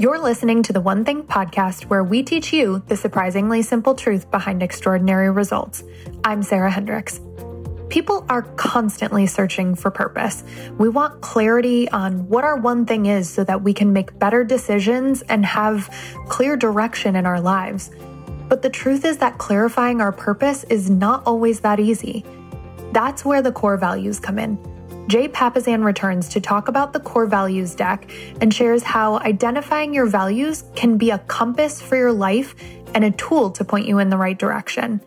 You're listening to the One Thing podcast, where we teach you the surprisingly simple truth behind extraordinary results. I'm Sarah Hendricks. People are constantly searching for purpose. We want clarity on what our one thing is so that we can make better decisions and have clear direction in our lives. But the truth is that clarifying our purpose is not always that easy. That's where the core values come in. Jay Papasan returns to talk about the core values deck and shares how identifying your values can be a compass for your life and a tool to point you in the right direction.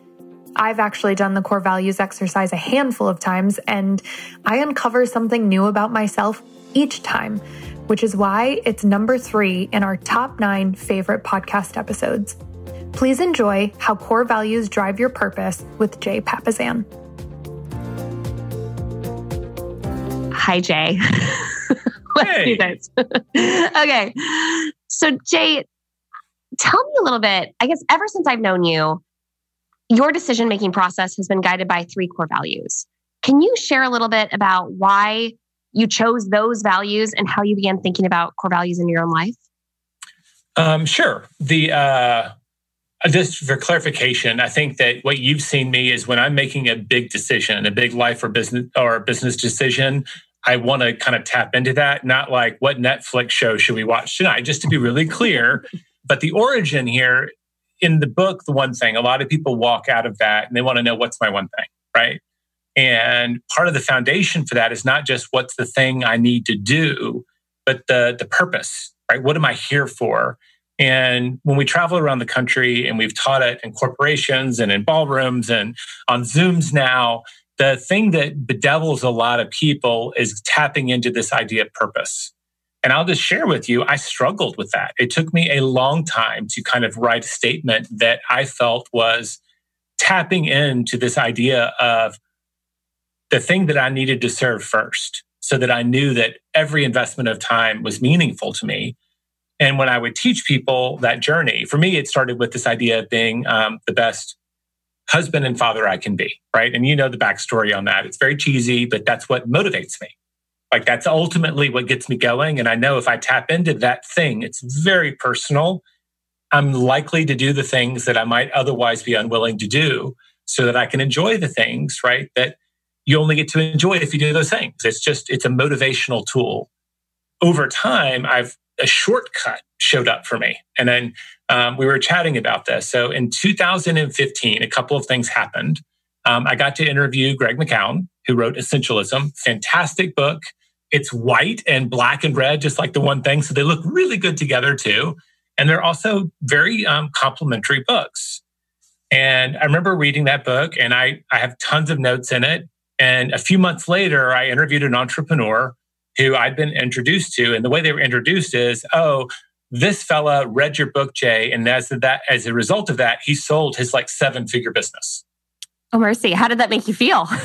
I've actually done the core values exercise a handful of times, and I uncover something new about myself each time, which is why it's number three in our top nine favorite podcast episodes. Please enjoy How Core Values Drive Your Purpose with Jay Papasan. Hi, Jay. Hey. okay. So, Jay, tell me a little bit. I guess ever since I've known you, your decision making process has been guided by three core values. Can you share a little bit about why you chose those values and how you began thinking about core values in your own life? Um, sure. The uh, just for clarification, I think that what you've seen me is when I'm making a big decision, a big life or business or business decision, I want to kind of tap into that, not like what Netflix show should we watch tonight, just to be really clear. but the origin here in the book, the one thing, a lot of people walk out of that and they want to know what's my one thing, right? And part of the foundation for that is not just what's the thing I need to do, but the the purpose, right? What am I here for? And when we travel around the country and we've taught it in corporations and in ballrooms and on Zooms now, the thing that bedevils a lot of people is tapping into this idea of purpose. And I'll just share with you, I struggled with that. It took me a long time to kind of write a statement that I felt was tapping into this idea of the thing that I needed to serve first so that I knew that every investment of time was meaningful to me. And when I would teach people that journey, for me, it started with this idea of being um, the best husband and father I can be, right? And you know the backstory on that. It's very cheesy, but that's what motivates me. Like that's ultimately what gets me going. And I know if I tap into that thing, it's very personal. I'm likely to do the things that I might otherwise be unwilling to do so that I can enjoy the things, right? That you only get to enjoy if you do those things. It's just, it's a motivational tool. Over time, I've a shortcut showed up for me. And then um, we were chatting about this. So in 2015, a couple of things happened. Um, I got to interview Greg McKeown, who wrote Essentialism, fantastic book. It's white and black and red, just like the one thing. So they look really good together too. And they're also very um, complementary books. And I remember reading that book and I, I have tons of notes in it. And a few months later, I interviewed an entrepreneur who I'd been introduced to. And the way they were introduced is, oh, this fella read your book, Jay, and as that as a result of that, he sold his like seven figure business. Oh, mercy. How did that make you feel?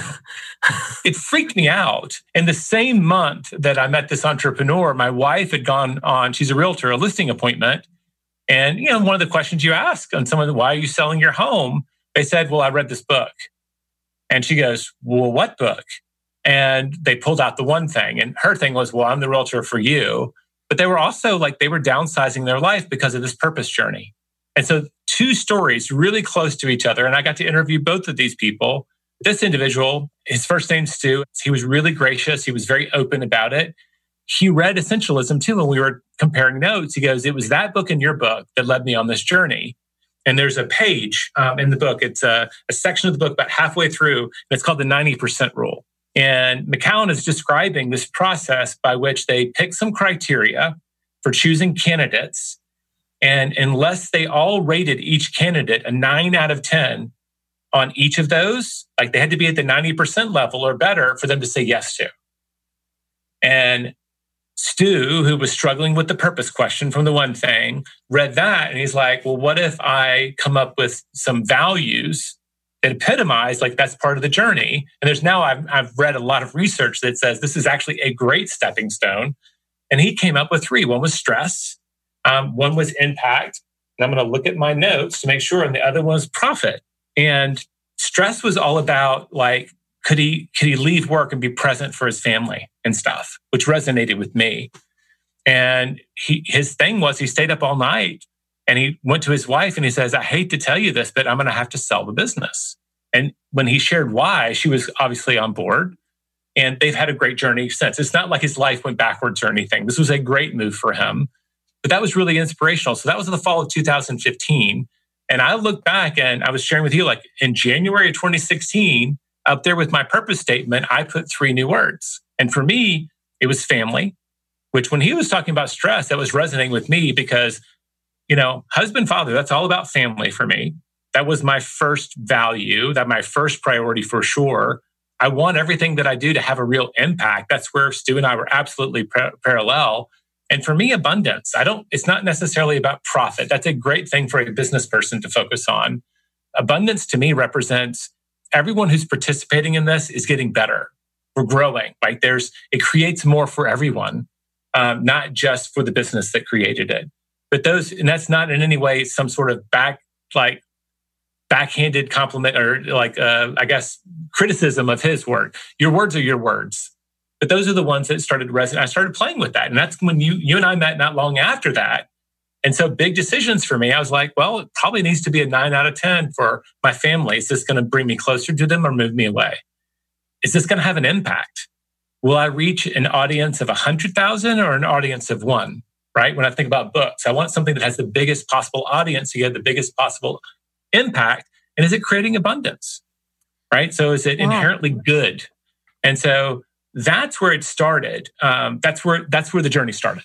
It freaked me out. In the same month that I met this entrepreneur, my wife had gone on, she's a realtor, a listing appointment. And you know, one of the questions you ask on someone, why are you selling your home? They said, Well, I read this book. And she goes, Well, what book? And they pulled out the one thing. And her thing was, Well, I'm the realtor for you. But they were also like, they were downsizing their life because of this purpose journey. And so, two stories really close to each other. And I got to interview both of these people. This individual, his first name's Stu. He was really gracious. He was very open about it. He read Essentialism too. When we were comparing notes, he goes, It was that book and your book that led me on this journey. And there's a page um, in the book. It's a, a section of the book about halfway through, and it's called the 90% rule. And McKeown is describing this process by which they pick some criteria for choosing candidates. And unless they all rated each candidate a nine out of 10 on each of those, like they had to be at the 90% level or better for them to say yes to. And Stu, who was struggling with the purpose question from the one thing, read that and he's like, well, what if I come up with some values that epitomize like that's part of the journey? And there's now, I've, I've read a lot of research that says this is actually a great stepping stone. And he came up with three one was stress, um, one was impact. And I'm going to look at my notes to make sure. And the other one was profit. And stress was all about like, could he could he leave work and be present for his family and stuff, which resonated with me. And he, his thing was he stayed up all night and he went to his wife and he says, I hate to tell you this, but I'm going to have to sell the business. And when he shared why, she was obviously on board. And they've had a great journey since. It's not like his life went backwards or anything. This was a great move for him. But that was really inspirational. So that was in the fall of 2015. And I look back and I was sharing with you, like in January of 2016, up there with my purpose statement, I put three new words. And for me, it was family, which when he was talking about stress, that was resonating with me because, you know, husband, father, that's all about family for me. That was my first value, that my first priority for sure. I want everything that I do to have a real impact. That's where Stu and I were absolutely par- parallel. And for me, abundance, I don't, it's not necessarily about profit. That's a great thing for a business person to focus on. Abundance to me represents everyone who's participating in this is getting better. We're growing, right? There's, it creates more for everyone, um, not just for the business that created it. But those, and that's not in any way some sort of back, like backhanded compliment or like, uh, I guess, criticism of his work. Your words are your words. But those are the ones that started resonating. I started playing with that. And that's when you, you and I met not long after that. And so big decisions for me, I was like, well, it probably needs to be a nine out of 10 for my family. Is this going to bring me closer to them or move me away? Is this going to have an impact? Will I reach an audience of 100,000 or an audience of one? Right. When I think about books, I want something that has the biggest possible audience. So you have the biggest possible impact. And is it creating abundance? Right. So is it inherently good? And so that's where it started. Um, that's where that's where the journey started.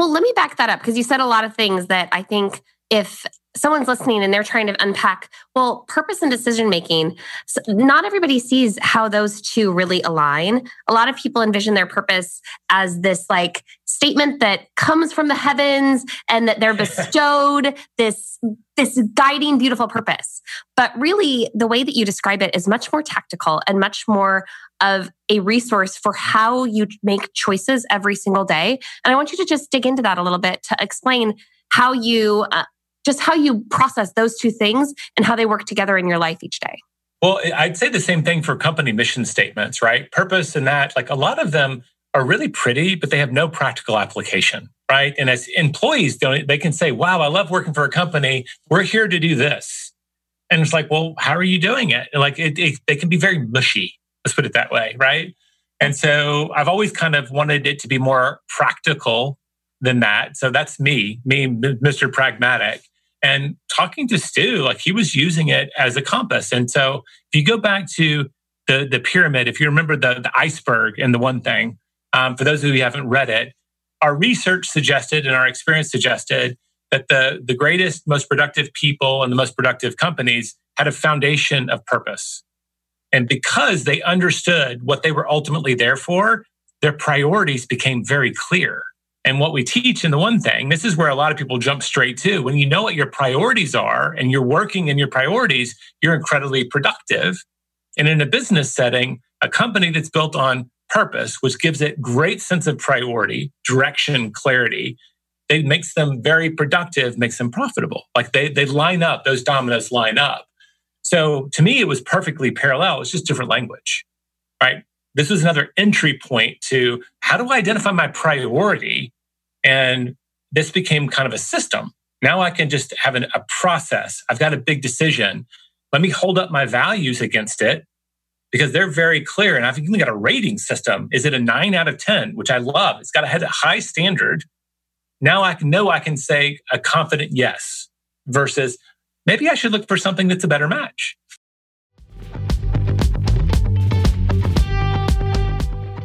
Well, let me back that up because you said a lot of things that I think if someone's listening and they're trying to unpack, well, purpose and decision making, so not everybody sees how those two really align. A lot of people envision their purpose as this like statement that comes from the heavens and that they're bestowed this this guiding beautiful purpose. But really the way that you describe it is much more tactical and much more of a resource for how you make choices every single day. And I want you to just dig into that a little bit to explain how you uh, just how you process those two things and how they work together in your life each day. Well, I'd say the same thing for company mission statements, right? Purpose and that, like a lot of them are really pretty, but they have no practical application, right? And as employees, they can say, wow, I love working for a company. We're here to do this. And it's like, well, how are you doing it? like it, it, they can be very mushy. Let's put it that way, right? And so I've always kind of wanted it to be more practical than that. So that's me, me, Mr. Pragmatic. And talking to Stu, like he was using it as a compass. And so if you go back to the, the pyramid, if you remember the, the iceberg and the one thing, um, for those of you who haven't read it, our research suggested and our experience suggested that the, the greatest, most productive people and the most productive companies had a foundation of purpose. And because they understood what they were ultimately there for, their priorities became very clear. And what we teach in the one thing, this is where a lot of people jump straight to. When you know what your priorities are and you're working in your priorities, you're incredibly productive. And in a business setting, a company that's built on purpose, which gives it great sense of priority, direction, clarity, it makes them very productive, makes them profitable. Like they, they line up, those dominoes line up. So to me, it was perfectly parallel. It's just different language, right? This was another entry point to how do I identify my priority? And this became kind of a system. Now I can just have an, a process. I've got a big decision. Let me hold up my values against it because they're very clear. And I've even got a rating system. Is it a nine out of 10, which I love? It's got to have a high standard. Now I know I can say a confident yes versus maybe I should look for something that's a better match.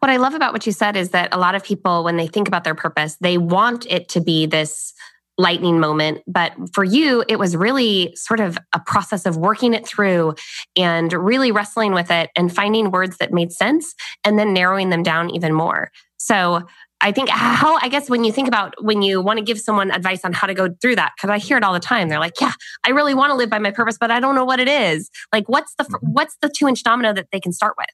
What I love about what you said is that a lot of people, when they think about their purpose, they want it to be this lightning moment. But for you, it was really sort of a process of working it through and really wrestling with it and finding words that made sense and then narrowing them down even more. So I think how, I guess when you think about when you want to give someone advice on how to go through that, because I hear it all the time. They're like, yeah, I really want to live by my purpose, but I don't know what it is. Like, what's the, mm-hmm. what's the two inch domino that they can start with?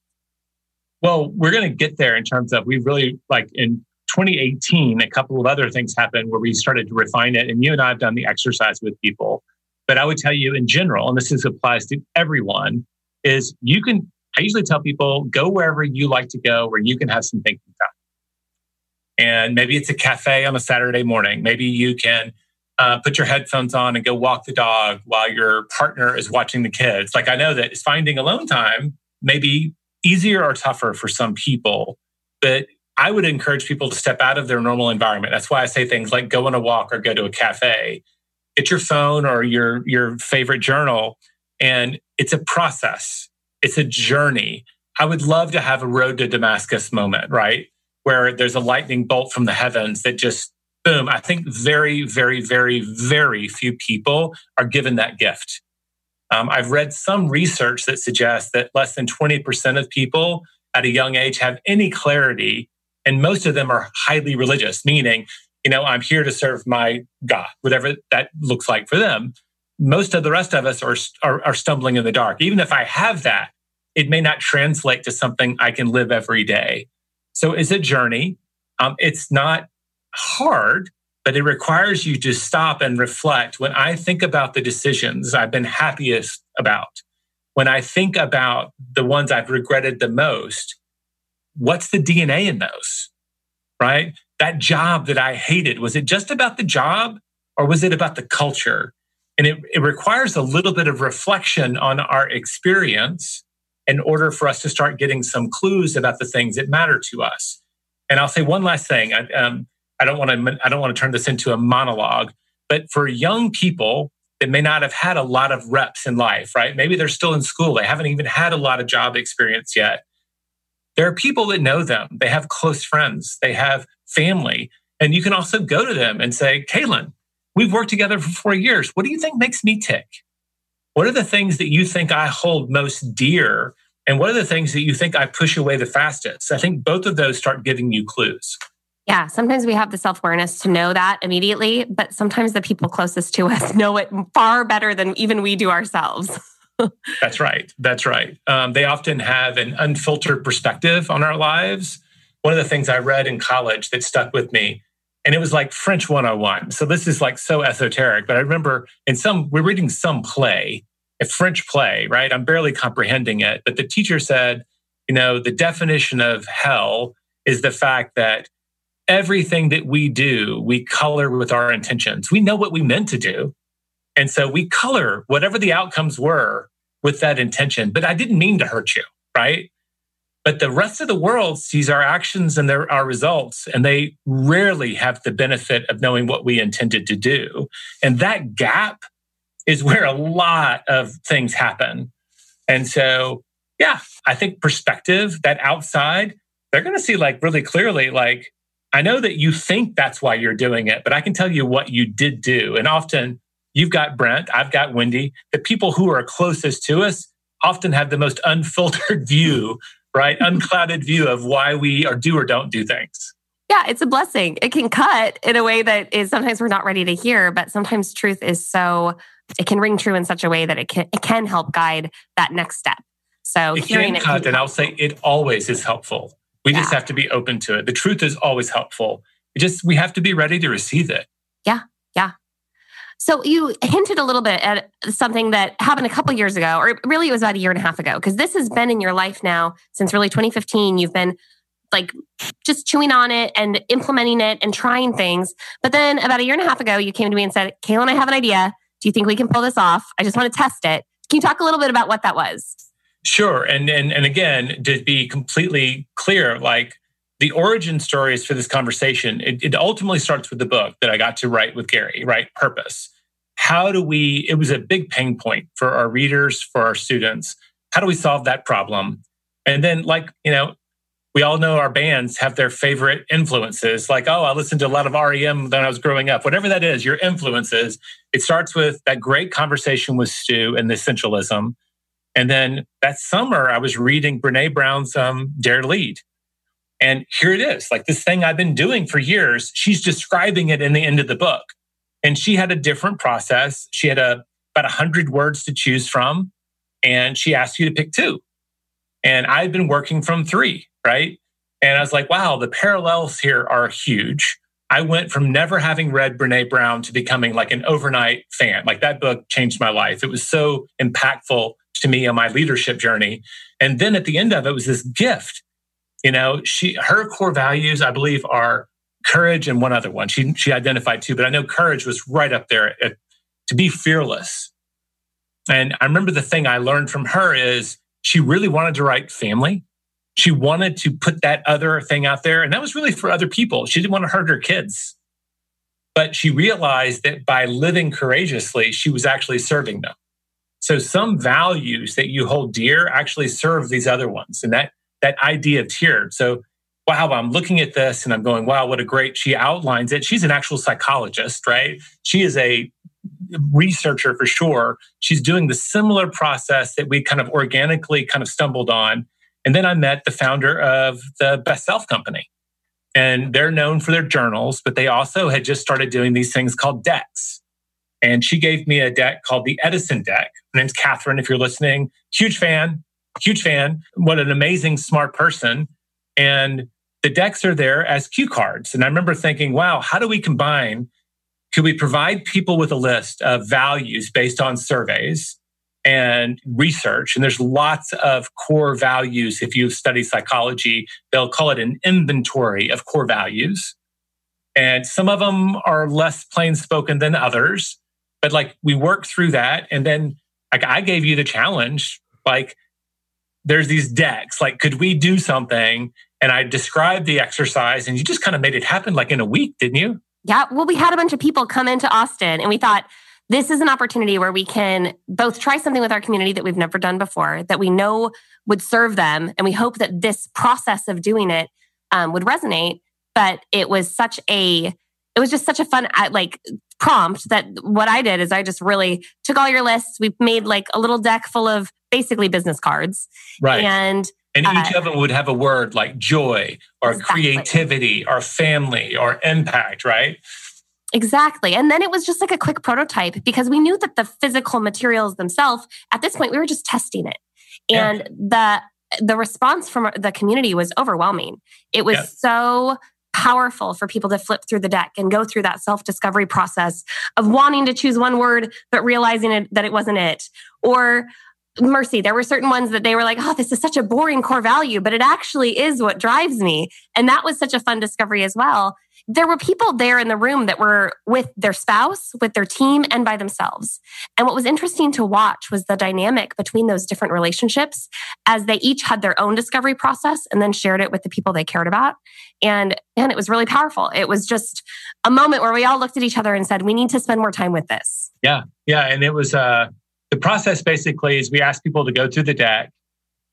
Well, we're going to get there in terms of we really like in 2018, a couple of other things happened where we started to refine it. And you and I have done the exercise with people. But I would tell you in general, and this is, applies to everyone, is you can, I usually tell people go wherever you like to go where you can have some thinking time. And maybe it's a cafe on a Saturday morning. Maybe you can uh, put your headphones on and go walk the dog while your partner is watching the kids. Like I know that it's finding alone time may be easier or tougher for some people, but I would encourage people to step out of their normal environment. That's why I say things like go on a walk or go to a cafe. Get your phone or your your favorite journal and it's a process. It's a journey. I would love to have a road to Damascus moment, right? where there's a lightning bolt from the heavens that just boom. I think very, very, very, very few people are given that gift. Um, I've read some research that suggests that less than 20% of people at a young age have any clarity, and most of them are highly religious, meaning, you know, I'm here to serve my God, whatever that looks like for them. Most of the rest of us are, are, are stumbling in the dark. Even if I have that, it may not translate to something I can live every day. So it's a journey. Um, it's not hard, but it requires you to stop and reflect. When I think about the decisions I've been happiest about, when I think about the ones I've regretted the most, what's the DNA in those? Right? That job that I hated, was it just about the job or was it about the culture? And it, it requires a little bit of reflection on our experience in order for us to start getting some clues about the things that matter to us. And I'll say one last thing. I, um, I don't want to. I don't want to turn this into a monologue. But for young people that may not have had a lot of reps in life, right? Maybe they're still in school. They haven't even had a lot of job experience yet. There are people that know them. They have close friends. They have family. And you can also go to them and say, Kaylin, we've worked together for four years. What do you think makes me tick? What are the things that you think I hold most dear? And what are the things that you think I push away the fastest? I think both of those start giving you clues. Yeah, sometimes we have the self awareness to know that immediately, but sometimes the people closest to us know it far better than even we do ourselves. That's right. That's right. Um, they often have an unfiltered perspective on our lives. One of the things I read in college that stuck with me, and it was like French 101. So this is like so esoteric, but I remember in some, we're reading some play a French play, right? I'm barely comprehending it. But the teacher said, you know, the definition of hell is the fact that everything that we do, we color with our intentions. We know what we meant to do. And so we color whatever the outcomes were with that intention. But I didn't mean to hurt you, right? But the rest of the world sees our actions and their, our results, and they rarely have the benefit of knowing what we intended to do. And that gap is where a lot of things happen. And so, yeah, I think perspective, that outside, they're going to see like really clearly, like, I know that you think that's why you're doing it, but I can tell you what you did do. And often you've got Brent, I've got Wendy. The people who are closest to us often have the most unfiltered view, right? Unclouded view of why we are do or don't do things. Yeah, it's a blessing. It can cut in a way that is sometimes we're not ready to hear, but sometimes truth is so it can ring true in such a way that it can it can help guide that next step. So it hearing can it cut, and I'll say it always is helpful. We yeah. just have to be open to it. The truth is always helpful. It just we have to be ready to receive it. Yeah, yeah. So you hinted a little bit at something that happened a couple years ago, or really it was about a year and a half ago, because this has been in your life now since really 2015. You've been like just chewing on it and implementing it and trying things. But then about a year and a half ago, you came to me and said, Kaylin, I have an idea. Do you think we can pull this off? I just want to test it. Can you talk a little bit about what that was? Sure. And and and again, to be completely clear, like the origin stories for this conversation, it, it ultimately starts with the book that I got to write with Gary, right? Purpose. How do we, it was a big pain point for our readers, for our students. How do we solve that problem? And then, like, you know, we all know our bands have their favorite influences. Like, oh, I listened to a lot of REM when I was growing up. Whatever that is, your influences. It starts with that great conversation with Stu and the essentialism. And then that summer, I was reading Brene Brown's um, Dare Lead. And here it is, like this thing I've been doing for years. She's describing it in the end of the book. And she had a different process. She had a, about 100 words to choose from. And she asked you to pick two. And I've been working from three right? And I was like, wow, the parallels here are huge. I went from never having read Brene Brown to becoming like an overnight fan. Like that book changed my life. It was so impactful to me on my leadership journey. And then at the end of it was this gift. You know, she her core values, I believe, are courage and one other one. She she identified two, but I know courage was right up there at, to be fearless. And I remember the thing I learned from her is she really wanted to write family she wanted to put that other thing out there. And that was really for other people. She didn't want to hurt her kids. But she realized that by living courageously, she was actually serving them. So some values that you hold dear actually serve these other ones. And that that idea of tiered. So wow, I'm looking at this and I'm going, wow, what a great, she outlines it. She's an actual psychologist, right? She is a researcher for sure. She's doing the similar process that we kind of organically kind of stumbled on and then I met the founder of the Best Self Company. And they're known for their journals, but they also had just started doing these things called decks. And she gave me a deck called the Edison deck. Name's Cathryn, if you're listening. Huge fan, huge fan. What an amazing, smart person. And the decks are there as cue cards. And I remember thinking, wow, how do we combine? Could we provide people with a list of values based on surveys? and research. And there's lots of core values. If you study psychology, they'll call it an inventory of core values. And some of them are less plain spoken than others. But like we work through that. And then like I gave you the challenge, like there's these decks, like could we do something? And I described the exercise and you just kind of made it happen like in a week, didn't you? Yeah. Well, we had a bunch of people come into Austin and we thought, this is an opportunity where we can both try something with our community that we've never done before, that we know would serve them. And we hope that this process of doing it um, would resonate. But it was such a, it was just such a fun, like, prompt that what I did is I just really took all your lists. We made like a little deck full of basically business cards. Right. And and each uh, of them would have a word like joy or exactly. creativity or family or impact, right? Exactly. And then it was just like a quick prototype because we knew that the physical materials themselves, at this point, we were just testing it. And yeah. the the response from the community was overwhelming. It was yeah. so powerful for people to flip through the deck and go through that self discovery process of wanting to choose one word, but realizing it, that it wasn't it. Or mercy, there were certain ones that they were like, oh, this is such a boring core value, but it actually is what drives me. And that was such a fun discovery as well there were people there in the room that were with their spouse, with their team, and by themselves. And what was interesting to watch was the dynamic between those different relationships as they each had their own discovery process and then shared it with the people they cared about. And and it was really powerful. It was just a moment where we all looked at each other and said, "We need to spend more time with this." Yeah, yeah, and it was uh, the process. Basically, is we asked people to go through the deck,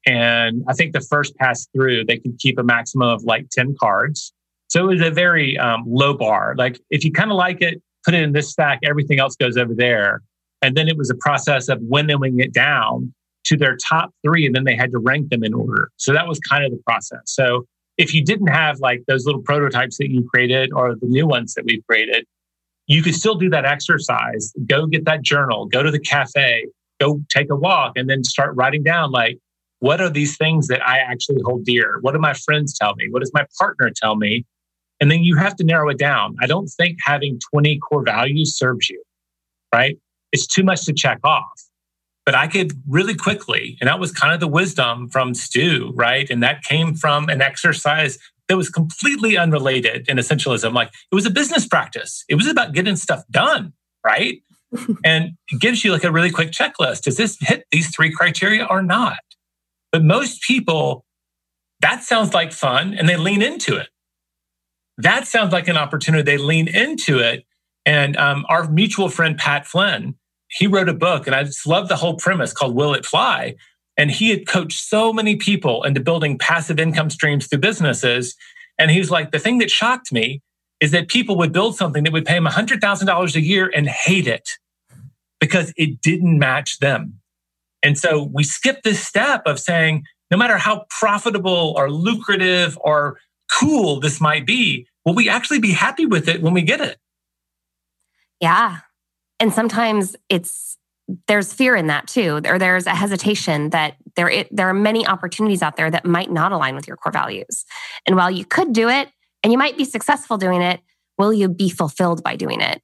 and I think the first pass through, they could keep a maximum of like ten cards so it was a very um, low bar. Like if you kind of like it, put it in this stack, everything else goes over there. And then it was a process of winnowing it down to their top three, and then they had to rank them in order. So that was kind of the process. So if you didn't have like those little prototypes that you created or the new ones that we've created, you could still do that exercise. Go get that journal, go to the cafe, go take a walk, and then start writing down like, what are these things that I actually hold dear? What do my friends tell me? What does my partner tell me? And then you have to narrow it down. I don't think having 20 core values serves you, right? It's too much to check off. But I could really quickly, and that was kind of the wisdom from Stu, right? And that came from an exercise that was completely unrelated in essentialism. Like it was a business practice, it was about getting stuff done, right? and it gives you like a really quick checklist. Does this hit these three criteria or not? But most people That sounds like fun. And they lean into it. That sounds like an opportunity. They lean into it. And um, our mutual friend, Pat Flynn, he wrote a book, and I just love the whole premise called Will It Fly? And he had coached so many people into building passive income streams through businesses. And he was like, the thing that shocked me is that people would build something that would pay them $100,000 a year and hate it because it didn't match them. And so we skip this step of saying, no matter how profitable or lucrative or cool this might be, will we actually be happy with it when we get it? Yeah. And sometimes it's there's fear in that too, or there's a hesitation that there there are many opportunities out there that might not align with your core values. And while you could do it and you might be successful doing it, will you be fulfilled by doing it?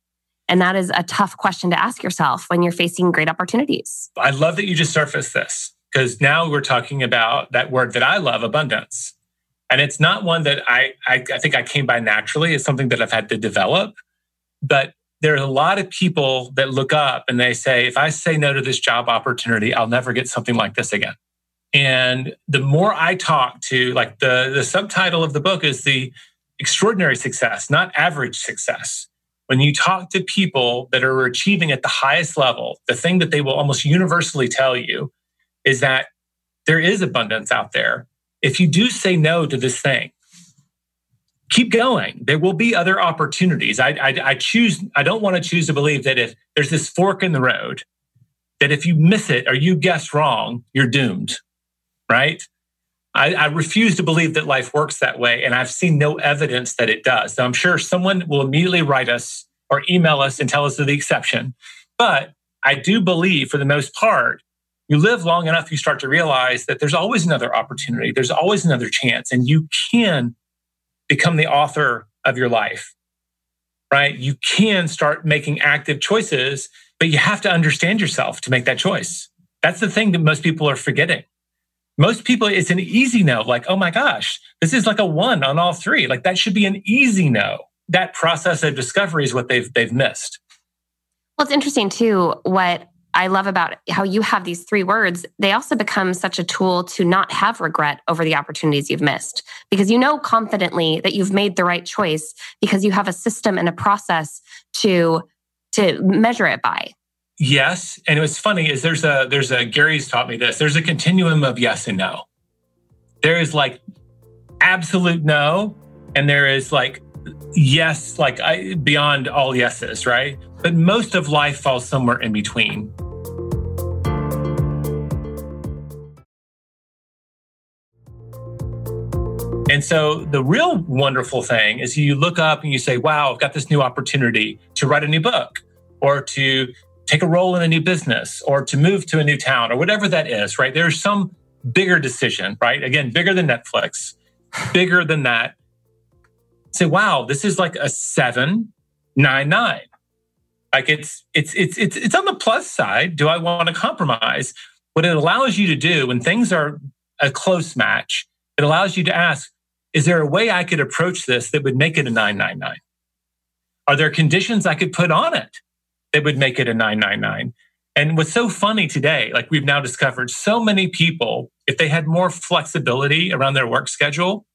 And that is a tough question to ask yourself when you're facing great opportunities. I love that you just surfaced this because now we're talking about that word that I love, abundance. And it's not one that I, I, I think I came by naturally. It's something that I've had to develop. But there's a lot of people that look up and they say, if I say no to this job opportunity, I'll never get something like this again. And the more I talk to, like the, the subtitle of the book is the extraordinary success, not average success when you talk to people that are achieving at the highest level, the thing that they will almost universally tell you is that there is abundance out there. If you do say no to this thing, keep going. There will be other opportunities. I, I, I choose, I don't want to choose to believe that if there's this fork in the road, that if you miss it or you guess wrong, you're doomed, right? I, I, refuse to believe that life works that way. And I've seen no evidence that it does. So I'm sure someone will immediately write us or email us and tell us of the exception. But I do believe, for the most part, you live long enough, you start to realize that there's always another opportunity, there's always another chance, and you can become the author of your life, right? You can start making active choices, but you have to understand yourself to make that choice. That's the thing that most people are forgetting most people, it's an easy no, like, oh my gosh, this is like a one on all three. Like that should be an easy no. That process of discovery is what they've they've missed. Well, it's interesting too, what I love about how you have these three words, they also become such a tool to not have regret over the opportunities you've missed because you know confidently that you've made the right choice because you have a system and a process to to measure it by. Yes, and what's funny is there's a there's a Gary's taught me this. There's a continuum of yes and no. There is like absolute no, and there is like yes, like I, beyond all yeses, right? But most of life falls somewhere in between. And so the real wonderful thing is you look up and you say, wow, I've got this new opportunity to write a new book or to take a role in a new business or to move to a new town or whatever that is, right? There's some bigger decision, right? Again, bigger than Netflix, bigger than that. Say, wow, this is like a seven, nine, nine. Like it's it's it's it's it's on the plus side. Do I want to compromise? What it allows you to do when things are a close match, it allows you to ask, is there a way I could approach this that would make it a 999? Are there conditions I could put on it that would make it a 999. And what's so funny today, like we've now discovered, so many people, if they had more flexibility around their work schedule,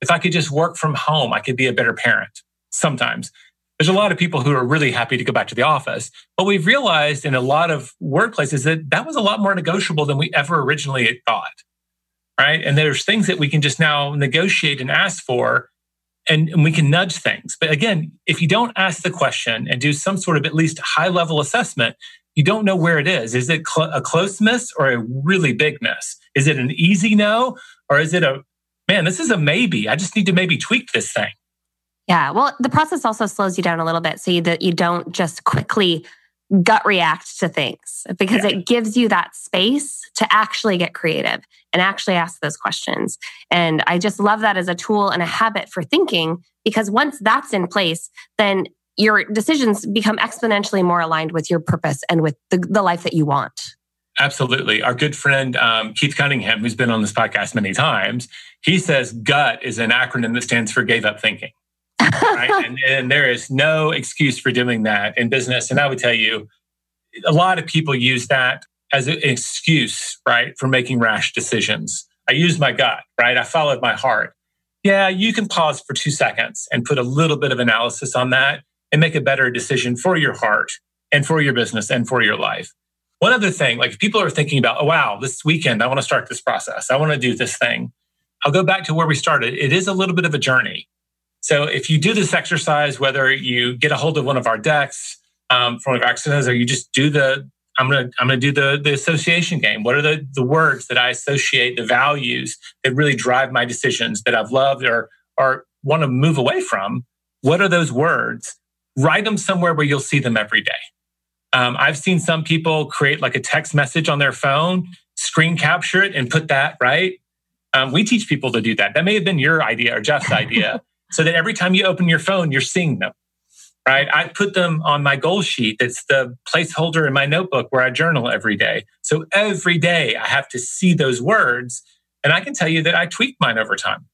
if I could just work from home, I could be a better parent sometimes. There's a lot of people who are really happy to go back to the office, but we've realized in a lot of workplaces that that was a lot more negotiable than we ever originally thought. Right. And there's things that we can just now negotiate and ask for and, and we can nudge things. But again, if you don't ask the question and do some sort of at least high level assessment, you don't know where it is. Is it cl- a close miss or a really big miss? Is it an easy no or is it a man, this is a maybe. I just need to maybe tweak this thing. Yeah. Well, the process also slows you down a little bit so you, that you don't just quickly gut react to things because yeah. it gives you that space to actually get creative and actually ask those questions. And I just love that as a tool and a habit for thinking because once that's in place, then your decisions become exponentially more aligned with your purpose and with the, the life that you want. Absolutely. Our good friend um, Keith Cunningham, who's been on this podcast many times, he says GUT is an acronym that stands for gave up thinking right? and, and there is no excuse for doing that in business. And I would tell you, a lot of people use that as an excuse, right, for making rash decisions. I used my gut, right? I followed my heart. Yeah, you can pause for two seconds and put a little bit of analysis on that and make a better decision for your heart and for your business and for your life. One other thing, like if people are thinking about, oh, wow, this weekend, I want to start this process. I want to do this thing. I'll go back to where we started. It is a little bit of a journey. So if you do this exercise, whether you get a hold of one of our decks um, from one of our exercises, or you just do the, I'm gonna I'm gonna do the the association game. What are the the words that I associate, the values that really drive my decisions that I've loved or or want to move away from? What are those words? Write them somewhere where you'll see them every day. Um, I've seen some people create like a text message on their phone, screen capture it, and put that right. Um, we teach people to do that. That may have been your idea or Jeff's idea, so that every time you open your phone, you're seeing them right? I put them on my goal sheet. That's the placeholder in my notebook where I journal every day. So every day I have to see those words. And I can tell you that I tweak mine over time,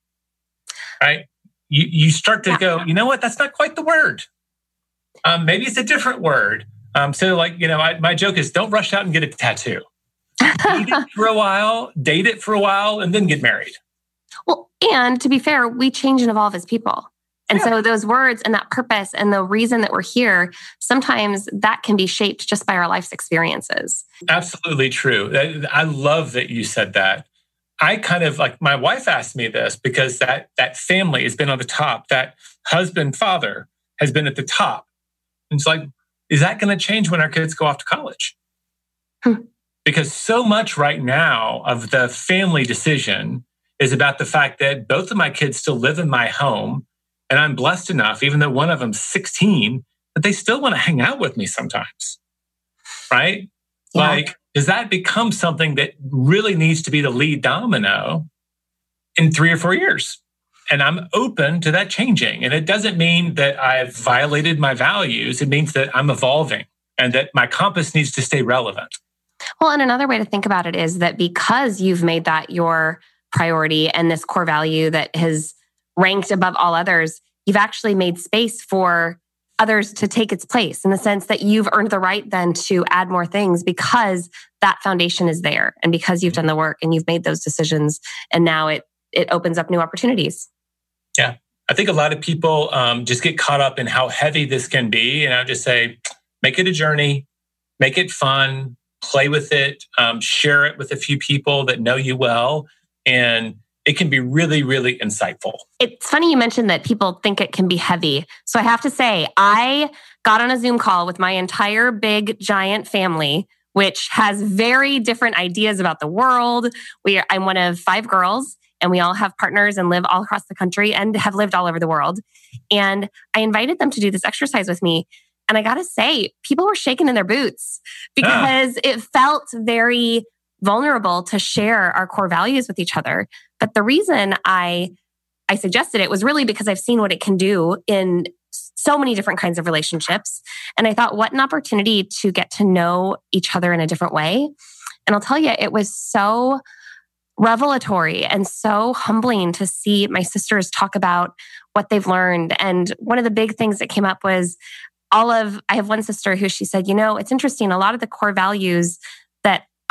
right? You, you start to go, you know what? That's not quite the word. Um, maybe it's a different word. Um, so, like, you know, I, my joke is don't rush out and get a tattoo. Date it for a while, date it for a while, and then get married. Well, and to be fair, we change and evolve as people. And yeah. so those words and that purpose and the reason that we're here, sometimes that can be shaped just by our life's experiences. Absolutely true. I love that you said that. I kind of like my wife asked me this because that that family has been on the top. That husband father has been at the top. And it's like, is that going to change when our kids go off to college? Hmm. Because so much right now of the family decision is about the fact that both of my kids still live in my home and I'm blessed enough, even though one of them's 16, that they still want to hang out with me sometimes. Right? Yeah. Like, does that become something that really needs to be the lead domino in three or four years? And I'm open to that changing. And it doesn't mean that I've violated my values. It means that I'm evolving and that my compass needs to stay relevant. Well, and another way to think about it is that because you've made that your priority and this core value that has ranked above all others, you've actually made space for others to take its place in the sense that you've earned the right then to add more things because that foundation is there and because you've done the work and you've made those decisions and now it it opens up new opportunities. Yeah. I think a lot of people um, just get caught up in how heavy this can be and i would just say make it a journey make it fun play with it um, share it with a few people that know you well and it can be really, really insightful. It's funny you mentioned that people think it can be heavy. So I have to say, I got on a Zoom call with my entire big, giant family, which has very different ideas about the world. We are, I'm one of five girls, and we all have partners and live all across the country and have lived all over the world. And I invited them to do this exercise with me. And I got to say, people were shaking in their boots ah. because it felt very vulnerable to share our core values with each other. But the reason I I suggested it was really because I've seen what it can do in so many different kinds of relationships. And I thought, what an opportunity to get to know each other in a different way. And I'll tell you, it was so revelatory and so humbling to see my sisters talk about what they've learned. And one of the big things that came up was all of, I have one sister who she said, you know, it's interesting. A lot of the core values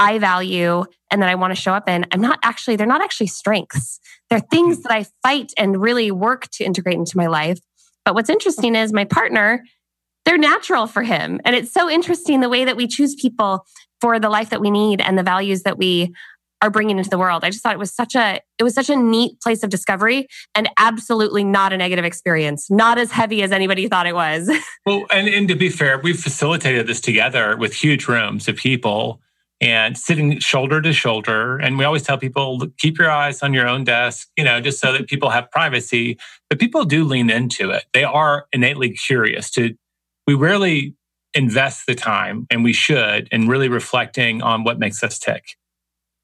I value and that I want to show up in, I'm not actually, they're not actually strengths. They're things that I fight and really work to integrate into my life. But what's interesting is my partner, they're natural for him. And it's so interesting the way that we choose people for the life that we need and the values that we are bringing into the world. I just thought it was such a it was such a neat place of discovery and absolutely not a negative experience. Not as heavy as anybody thought it was. well, and, and to be fair, we've facilitated this together with huge rooms of people and sitting shoulder to shoulder. And we always tell people keep your eyes on your own desk, you know, just so that people have privacy. But people do lean into it. They are innately curious to, we rarely invest the time, and we should, in really reflecting on what makes us tick.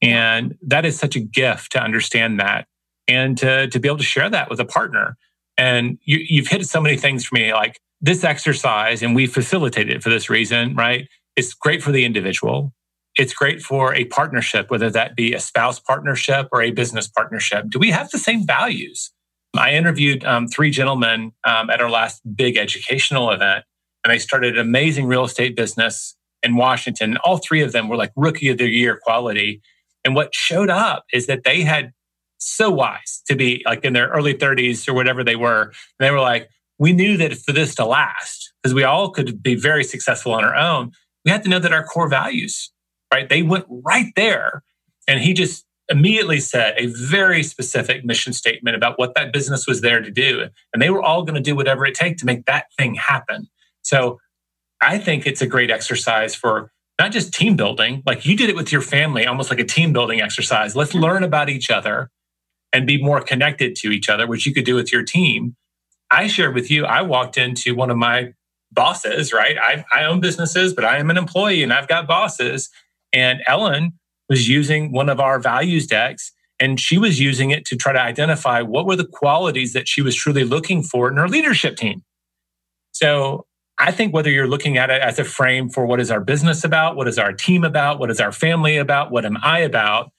And that is such a gift to understand that and to, to be able to share that with a partner. And you, you've hit so many things for me, like this exercise, and we facilitate it for this reason, right? It's great for the individual it's great for a partnership, whether that be a spouse partnership or a business partnership. Do we have the same values? I interviewed um, three gentlemen um, at our last big educational event, and they started an amazing real estate business in Washington. All three of them were like rookie of the year quality. And what showed up is that they had so wise to be like in their early 30s or whatever they were. And they were like, we knew that for this to last, because we all could be very successful on our own, we had to know that our core values, right? They went right there. And he just immediately said a very specific mission statement about what that business was there to do. And they were all going to do whatever it takes to make that thing happen. So I think it's a great exercise for not just team building, like you did it with your family, almost like a team building exercise. Let's learn about each other and be more connected to each other, which you could do with your team. I shared with you, I walked into one of my bosses, right? I, I own businesses, but I am an employee and I've got bosses. And Ellen was using one of our values decks and she was using it to try to identify what were the qualities that she was truly looking for in her leadership team. So I think whether you're looking at it as a frame for what is our business about, what is our team about, what is our family about, what am I about,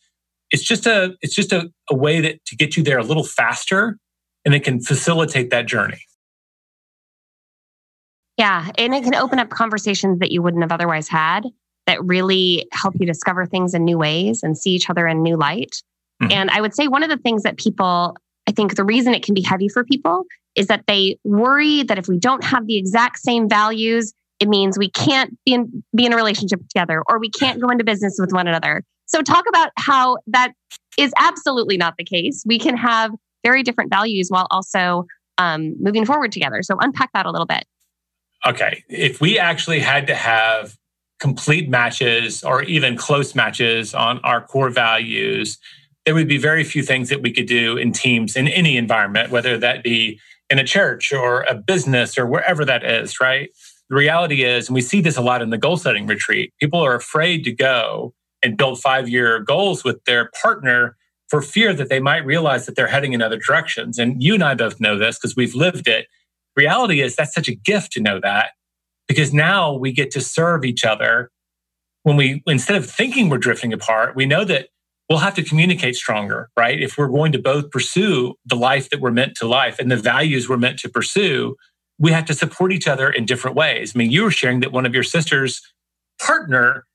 it's just a it's just a, a way that to get you there a little faster and it can facilitate that journey. Yeah, and it can open up conversations that you wouldn't have otherwise had that really help you discover things in new ways and see each other in new light. Mm-hmm. And I would say one of the things that people, I think the reason it can be heavy for people is that they worry that if we don't have the exact same values, it means we can't be in, be in a relationship together or we can't go into business with one another. So, talk about how that is absolutely not the case. We can have very different values while also um, moving forward together. So, unpack that a little bit. Okay. If we actually had to have complete matches or even close matches on our core values, there would be very few things that we could do in teams in any environment, whether that be in a church or a business or wherever that is, right? The reality is, and we see this a lot in the goal setting retreat, people are afraid to go and build five year goals with their partner for fear that they might realize that they're heading in other directions. And you and I both know this because we've lived it. Reality is that's such a gift to know that because now we get to serve each other when we, instead of thinking we're drifting apart, we know that we'll have to communicate stronger, right? If we're going to both pursue the life that we're meant to life and the values we're meant to pursue, we have to support each other in different ways. I mean, you were sharing that one of your sister's partner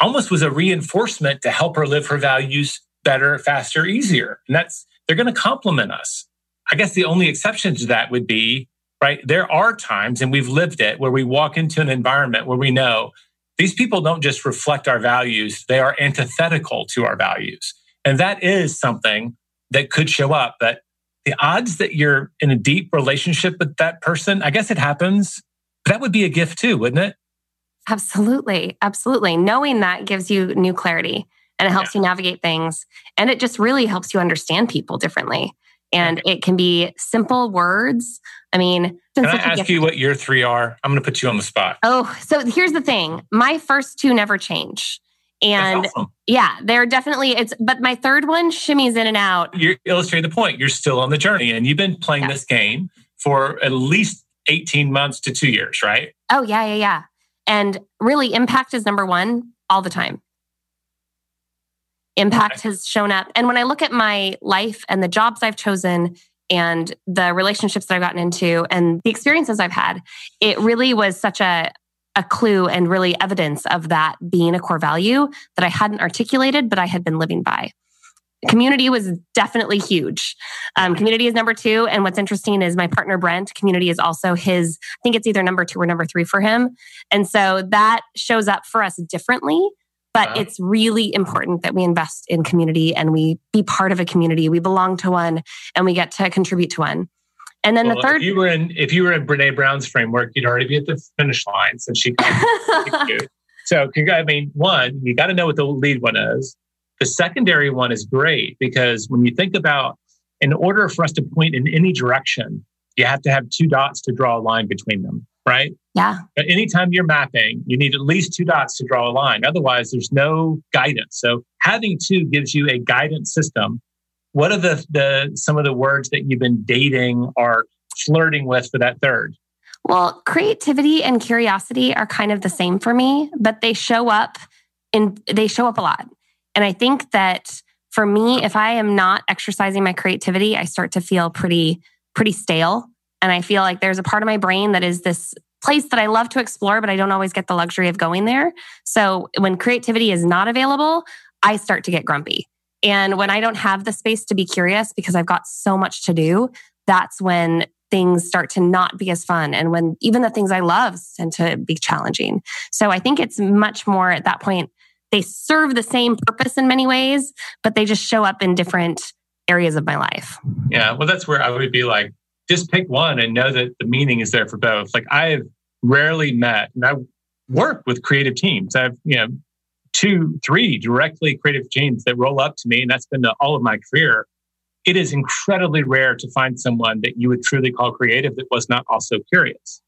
almost was a reinforcement to help her live her values better, faster, easier. And that's, they're going to complement us. I guess the only exception to that would be, right? There are times, and we've lived it, where we walk into an environment where we know these people don't just reflect our values, they are antithetical to our values. And that is something that could show up. But the odds that you're in a deep relationship with that person, I guess it happens. That would be a gift too, wouldn't it? Absolutely. Absolutely. Knowing that gives you new clarity and it helps yeah. you navigate things. And it just really helps you understand people differently. And it can be simple words. I mean, can I ask you what your three are? I'm going to put you on the spot. Oh, so here's the thing my first two never change. And awesome. yeah, they're definitely it's but my third one shimmies in and out. You illustrate the point. You're still on the journey and you've been playing yeah. this game for at least 18 months to 2 years, right? Oh, yeah, yeah, yeah. And really impact is number 1 all the time. Impact has shown up. And when I look at my life and the jobs I've chosen and the relationships that I've gotten into and the experiences I've had, it really was such a a clue and really evidence of that being a core value that I hadn't articulated, but I had been living by. Community was definitely huge. Um, community is number two. And what's interesting is my partner, Brent, community is also his, I think it's either number two or number three for him. And so that shows up for us differently. But uh-huh. it's really important that we invest in community and we be part of a community. We belong to one and we get to contribute to one. And then well, the third, if you were in if you were in Brene Brown's framework, you'd already be at the finish line since she. so, I mean, one, you got to know what the lead one is. The secondary one is great because when you think about, in order for us to point in any direction, you have to have two dots to draw a line between them, right? Yeah. But anytime you're mapping, you need at least two dots to draw a line. Otherwise, there's no guidance. So having two gives you a guidance system. What are the, the some of the words that you've been dating or flirting with for that third? Well, creativity and curiosity are kind of the same for me, but they show up in they show up a lot. And I think that for me, if I am not exercising my creativity, I start to feel pretty pretty stale. And I feel like there's a part of my brain that is this place that I love to explore, but I don't always get the luxury of going there. So when creativity is not available, I start to get grumpy. And when I don't have the space to be curious because I've got so much to do, that's when things start to not be as fun. And when even the things I love tend to be challenging. So I think it's much more at that point, they serve the same purpose in many ways, but they just show up in different areas of my life. Yeah. Well, that's where I would be like, just pick one and know that the meaning is there for both. Like I've rarely met, and I work with creative teams. I've, you know, two, three directly creative teams that roll up to me, and that's been all of my career. It is incredibly rare to find someone that you would truly call creative that was not also curious.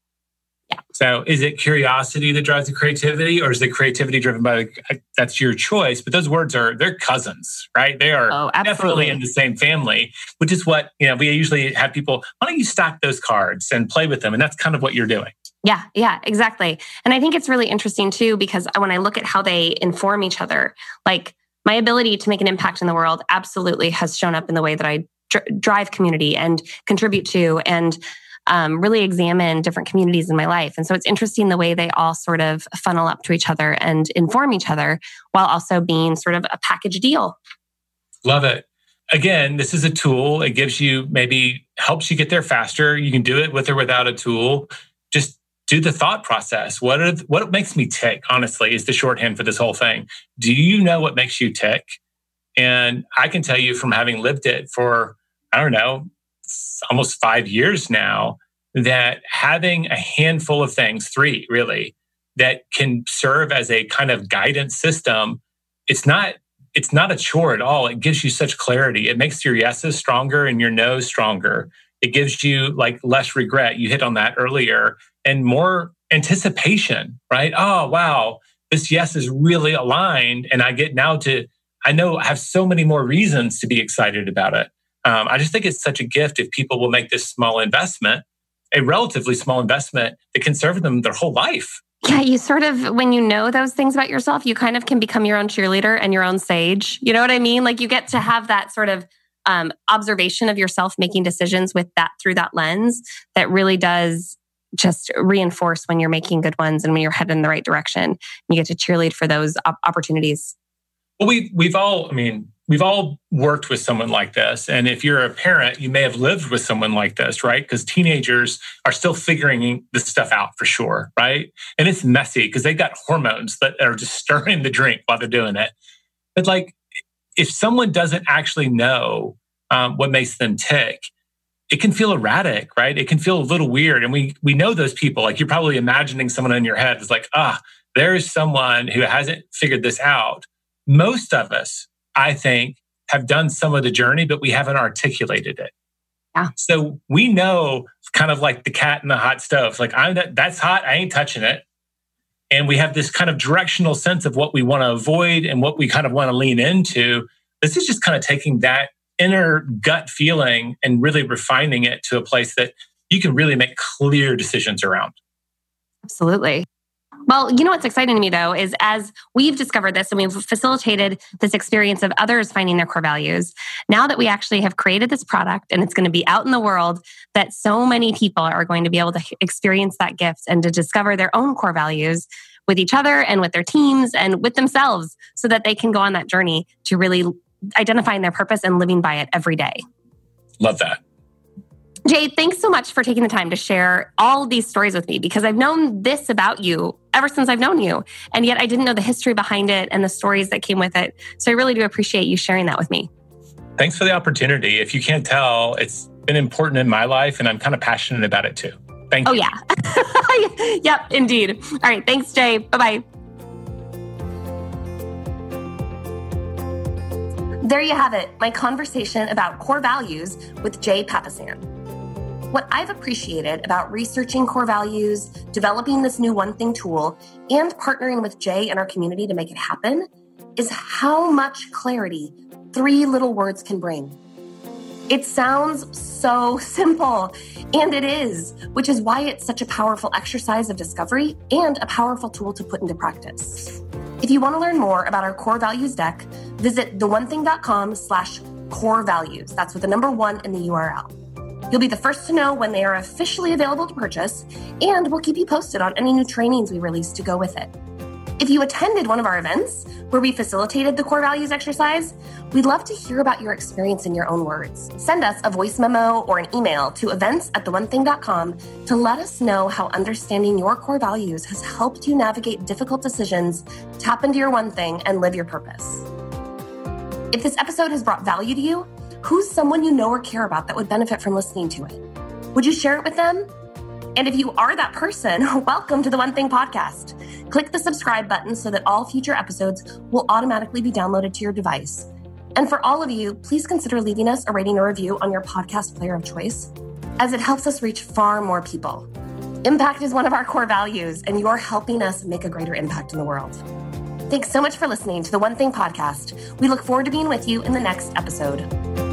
Yeah. So, is it curiosity that drives the creativity, or is the creativity driven by the, that's your choice? But those words are they're cousins, right? They are oh, definitely in the same family, which is what you know. We usually have people. Why don't you stack those cards and play with them? And that's kind of what you're doing. Yeah, yeah, exactly. And I think it's really interesting too, because when I look at how they inform each other, like my ability to make an impact in the world absolutely has shown up in the way that I dr- drive community and contribute to and um, really examine different communities in my life. And so it's interesting the way they all sort of funnel up to each other and inform each other while also being sort of a package deal. Love it. Again, this is a tool. It gives you maybe helps you get there faster. You can do it with or without a tool. Just do the thought process. What are what makes me tick? Honestly, is the shorthand for this whole thing. Do you know what makes you tick? And I can tell you from having lived it for I don't know almost five years now that having a handful of things, three really, that can serve as a kind of guidance system. It's not it's not a chore at all. It gives you such clarity. It makes your yeses stronger and your no's stronger. It gives you like less regret. You hit on that earlier and more anticipation, right? Oh, wow, this yes is really aligned. And I get now to, I know I have so many more reasons to be excited about it. Um, I just think it's such a gift if people will make this small investment, a relatively small investment that can serve them their whole life. Yeah, you sort of, when you know those things about yourself, you kind of can become your own cheerleader and your own sage. You know what I mean? Like you get to have that sort of um, observation of yourself making decisions with that through that lens that really does just reinforce when you're making good ones and when you're headed in the right direction. You get to cheerlead for those op- opportunities. Well, we we've all, I mean, we've all worked with someone like this, and if you're a parent, you may have lived with someone like this, right? Because teenagers are still figuring this stuff out for sure, right? And it's messy because they got hormones that are just stirring the drink while they're doing it. But like, if someone doesn't actually know um, what makes them tick, it can feel erratic, right? It can feel a little weird. And we we know those people. Like you're probably imagining someone in your head is like, ah, there's someone who hasn't figured this out. Most of us, I think, have done some of the journey, but we haven't articulated it. Yeah. So we know kind of like the cat in the hot stove. Like I'm that, that's hot. I ain't touching it. And we have this kind of directional sense of what we want to avoid and what we kind of want to lean into. This is just kind of taking that inner gut feeling and really refining it to a place that you can really make clear decisions around. Absolutely. Well, you know what's exciting to me though is as we've discovered this and we've facilitated this experience of others finding their core values, now that we actually have created this product and it's going to be out in the world, that so many people are going to be able to experience that gift and to discover their own core values with each other and with their teams and with themselves so that they can go on that journey to really identifying their purpose and living by it every day. Love that. Jay, thanks so much for taking the time to share all these stories with me because I've known this about you ever since I've known you. And yet I didn't know the history behind it and the stories that came with it. So I really do appreciate you sharing that with me. Thanks for the opportunity. If you can't tell, it's been important in my life and I'm kind of passionate about it too. Thank oh, you. Oh, yeah. yep, indeed. All right. Thanks, Jay. Bye bye. There you have it, my conversation about core values with Jay Papasan. What I've appreciated about researching core values, developing this new One Thing tool, and partnering with Jay and our community to make it happen is how much clarity three little words can bring. It sounds so simple, and it is, which is why it's such a powerful exercise of discovery and a powerful tool to put into practice. If you want to learn more about our core values deck, visit theonething.com slash core values. That's with the number one in the URL. You'll be the first to know when they are officially available to purchase, and we'll keep you posted on any new trainings we release to go with it. If you attended one of our events where we facilitated the core values exercise, we'd love to hear about your experience in your own words. Send us a voice memo or an email to events at theonething.com to let us know how understanding your core values has helped you navigate difficult decisions, tap into your one thing, and live your purpose. If this episode has brought value to you, who's someone you know or care about that would benefit from listening to it? Would you share it with them? And if you are that person, welcome to the One Thing Podcast. Click the subscribe button so that all future episodes will automatically be downloaded to your device. And for all of you, please consider leaving us a rating or review on your podcast player of choice, as it helps us reach far more people. Impact is one of our core values, and you're helping us make a greater impact in the world. Thanks so much for listening to the One Thing Podcast. We look forward to being with you in the next episode.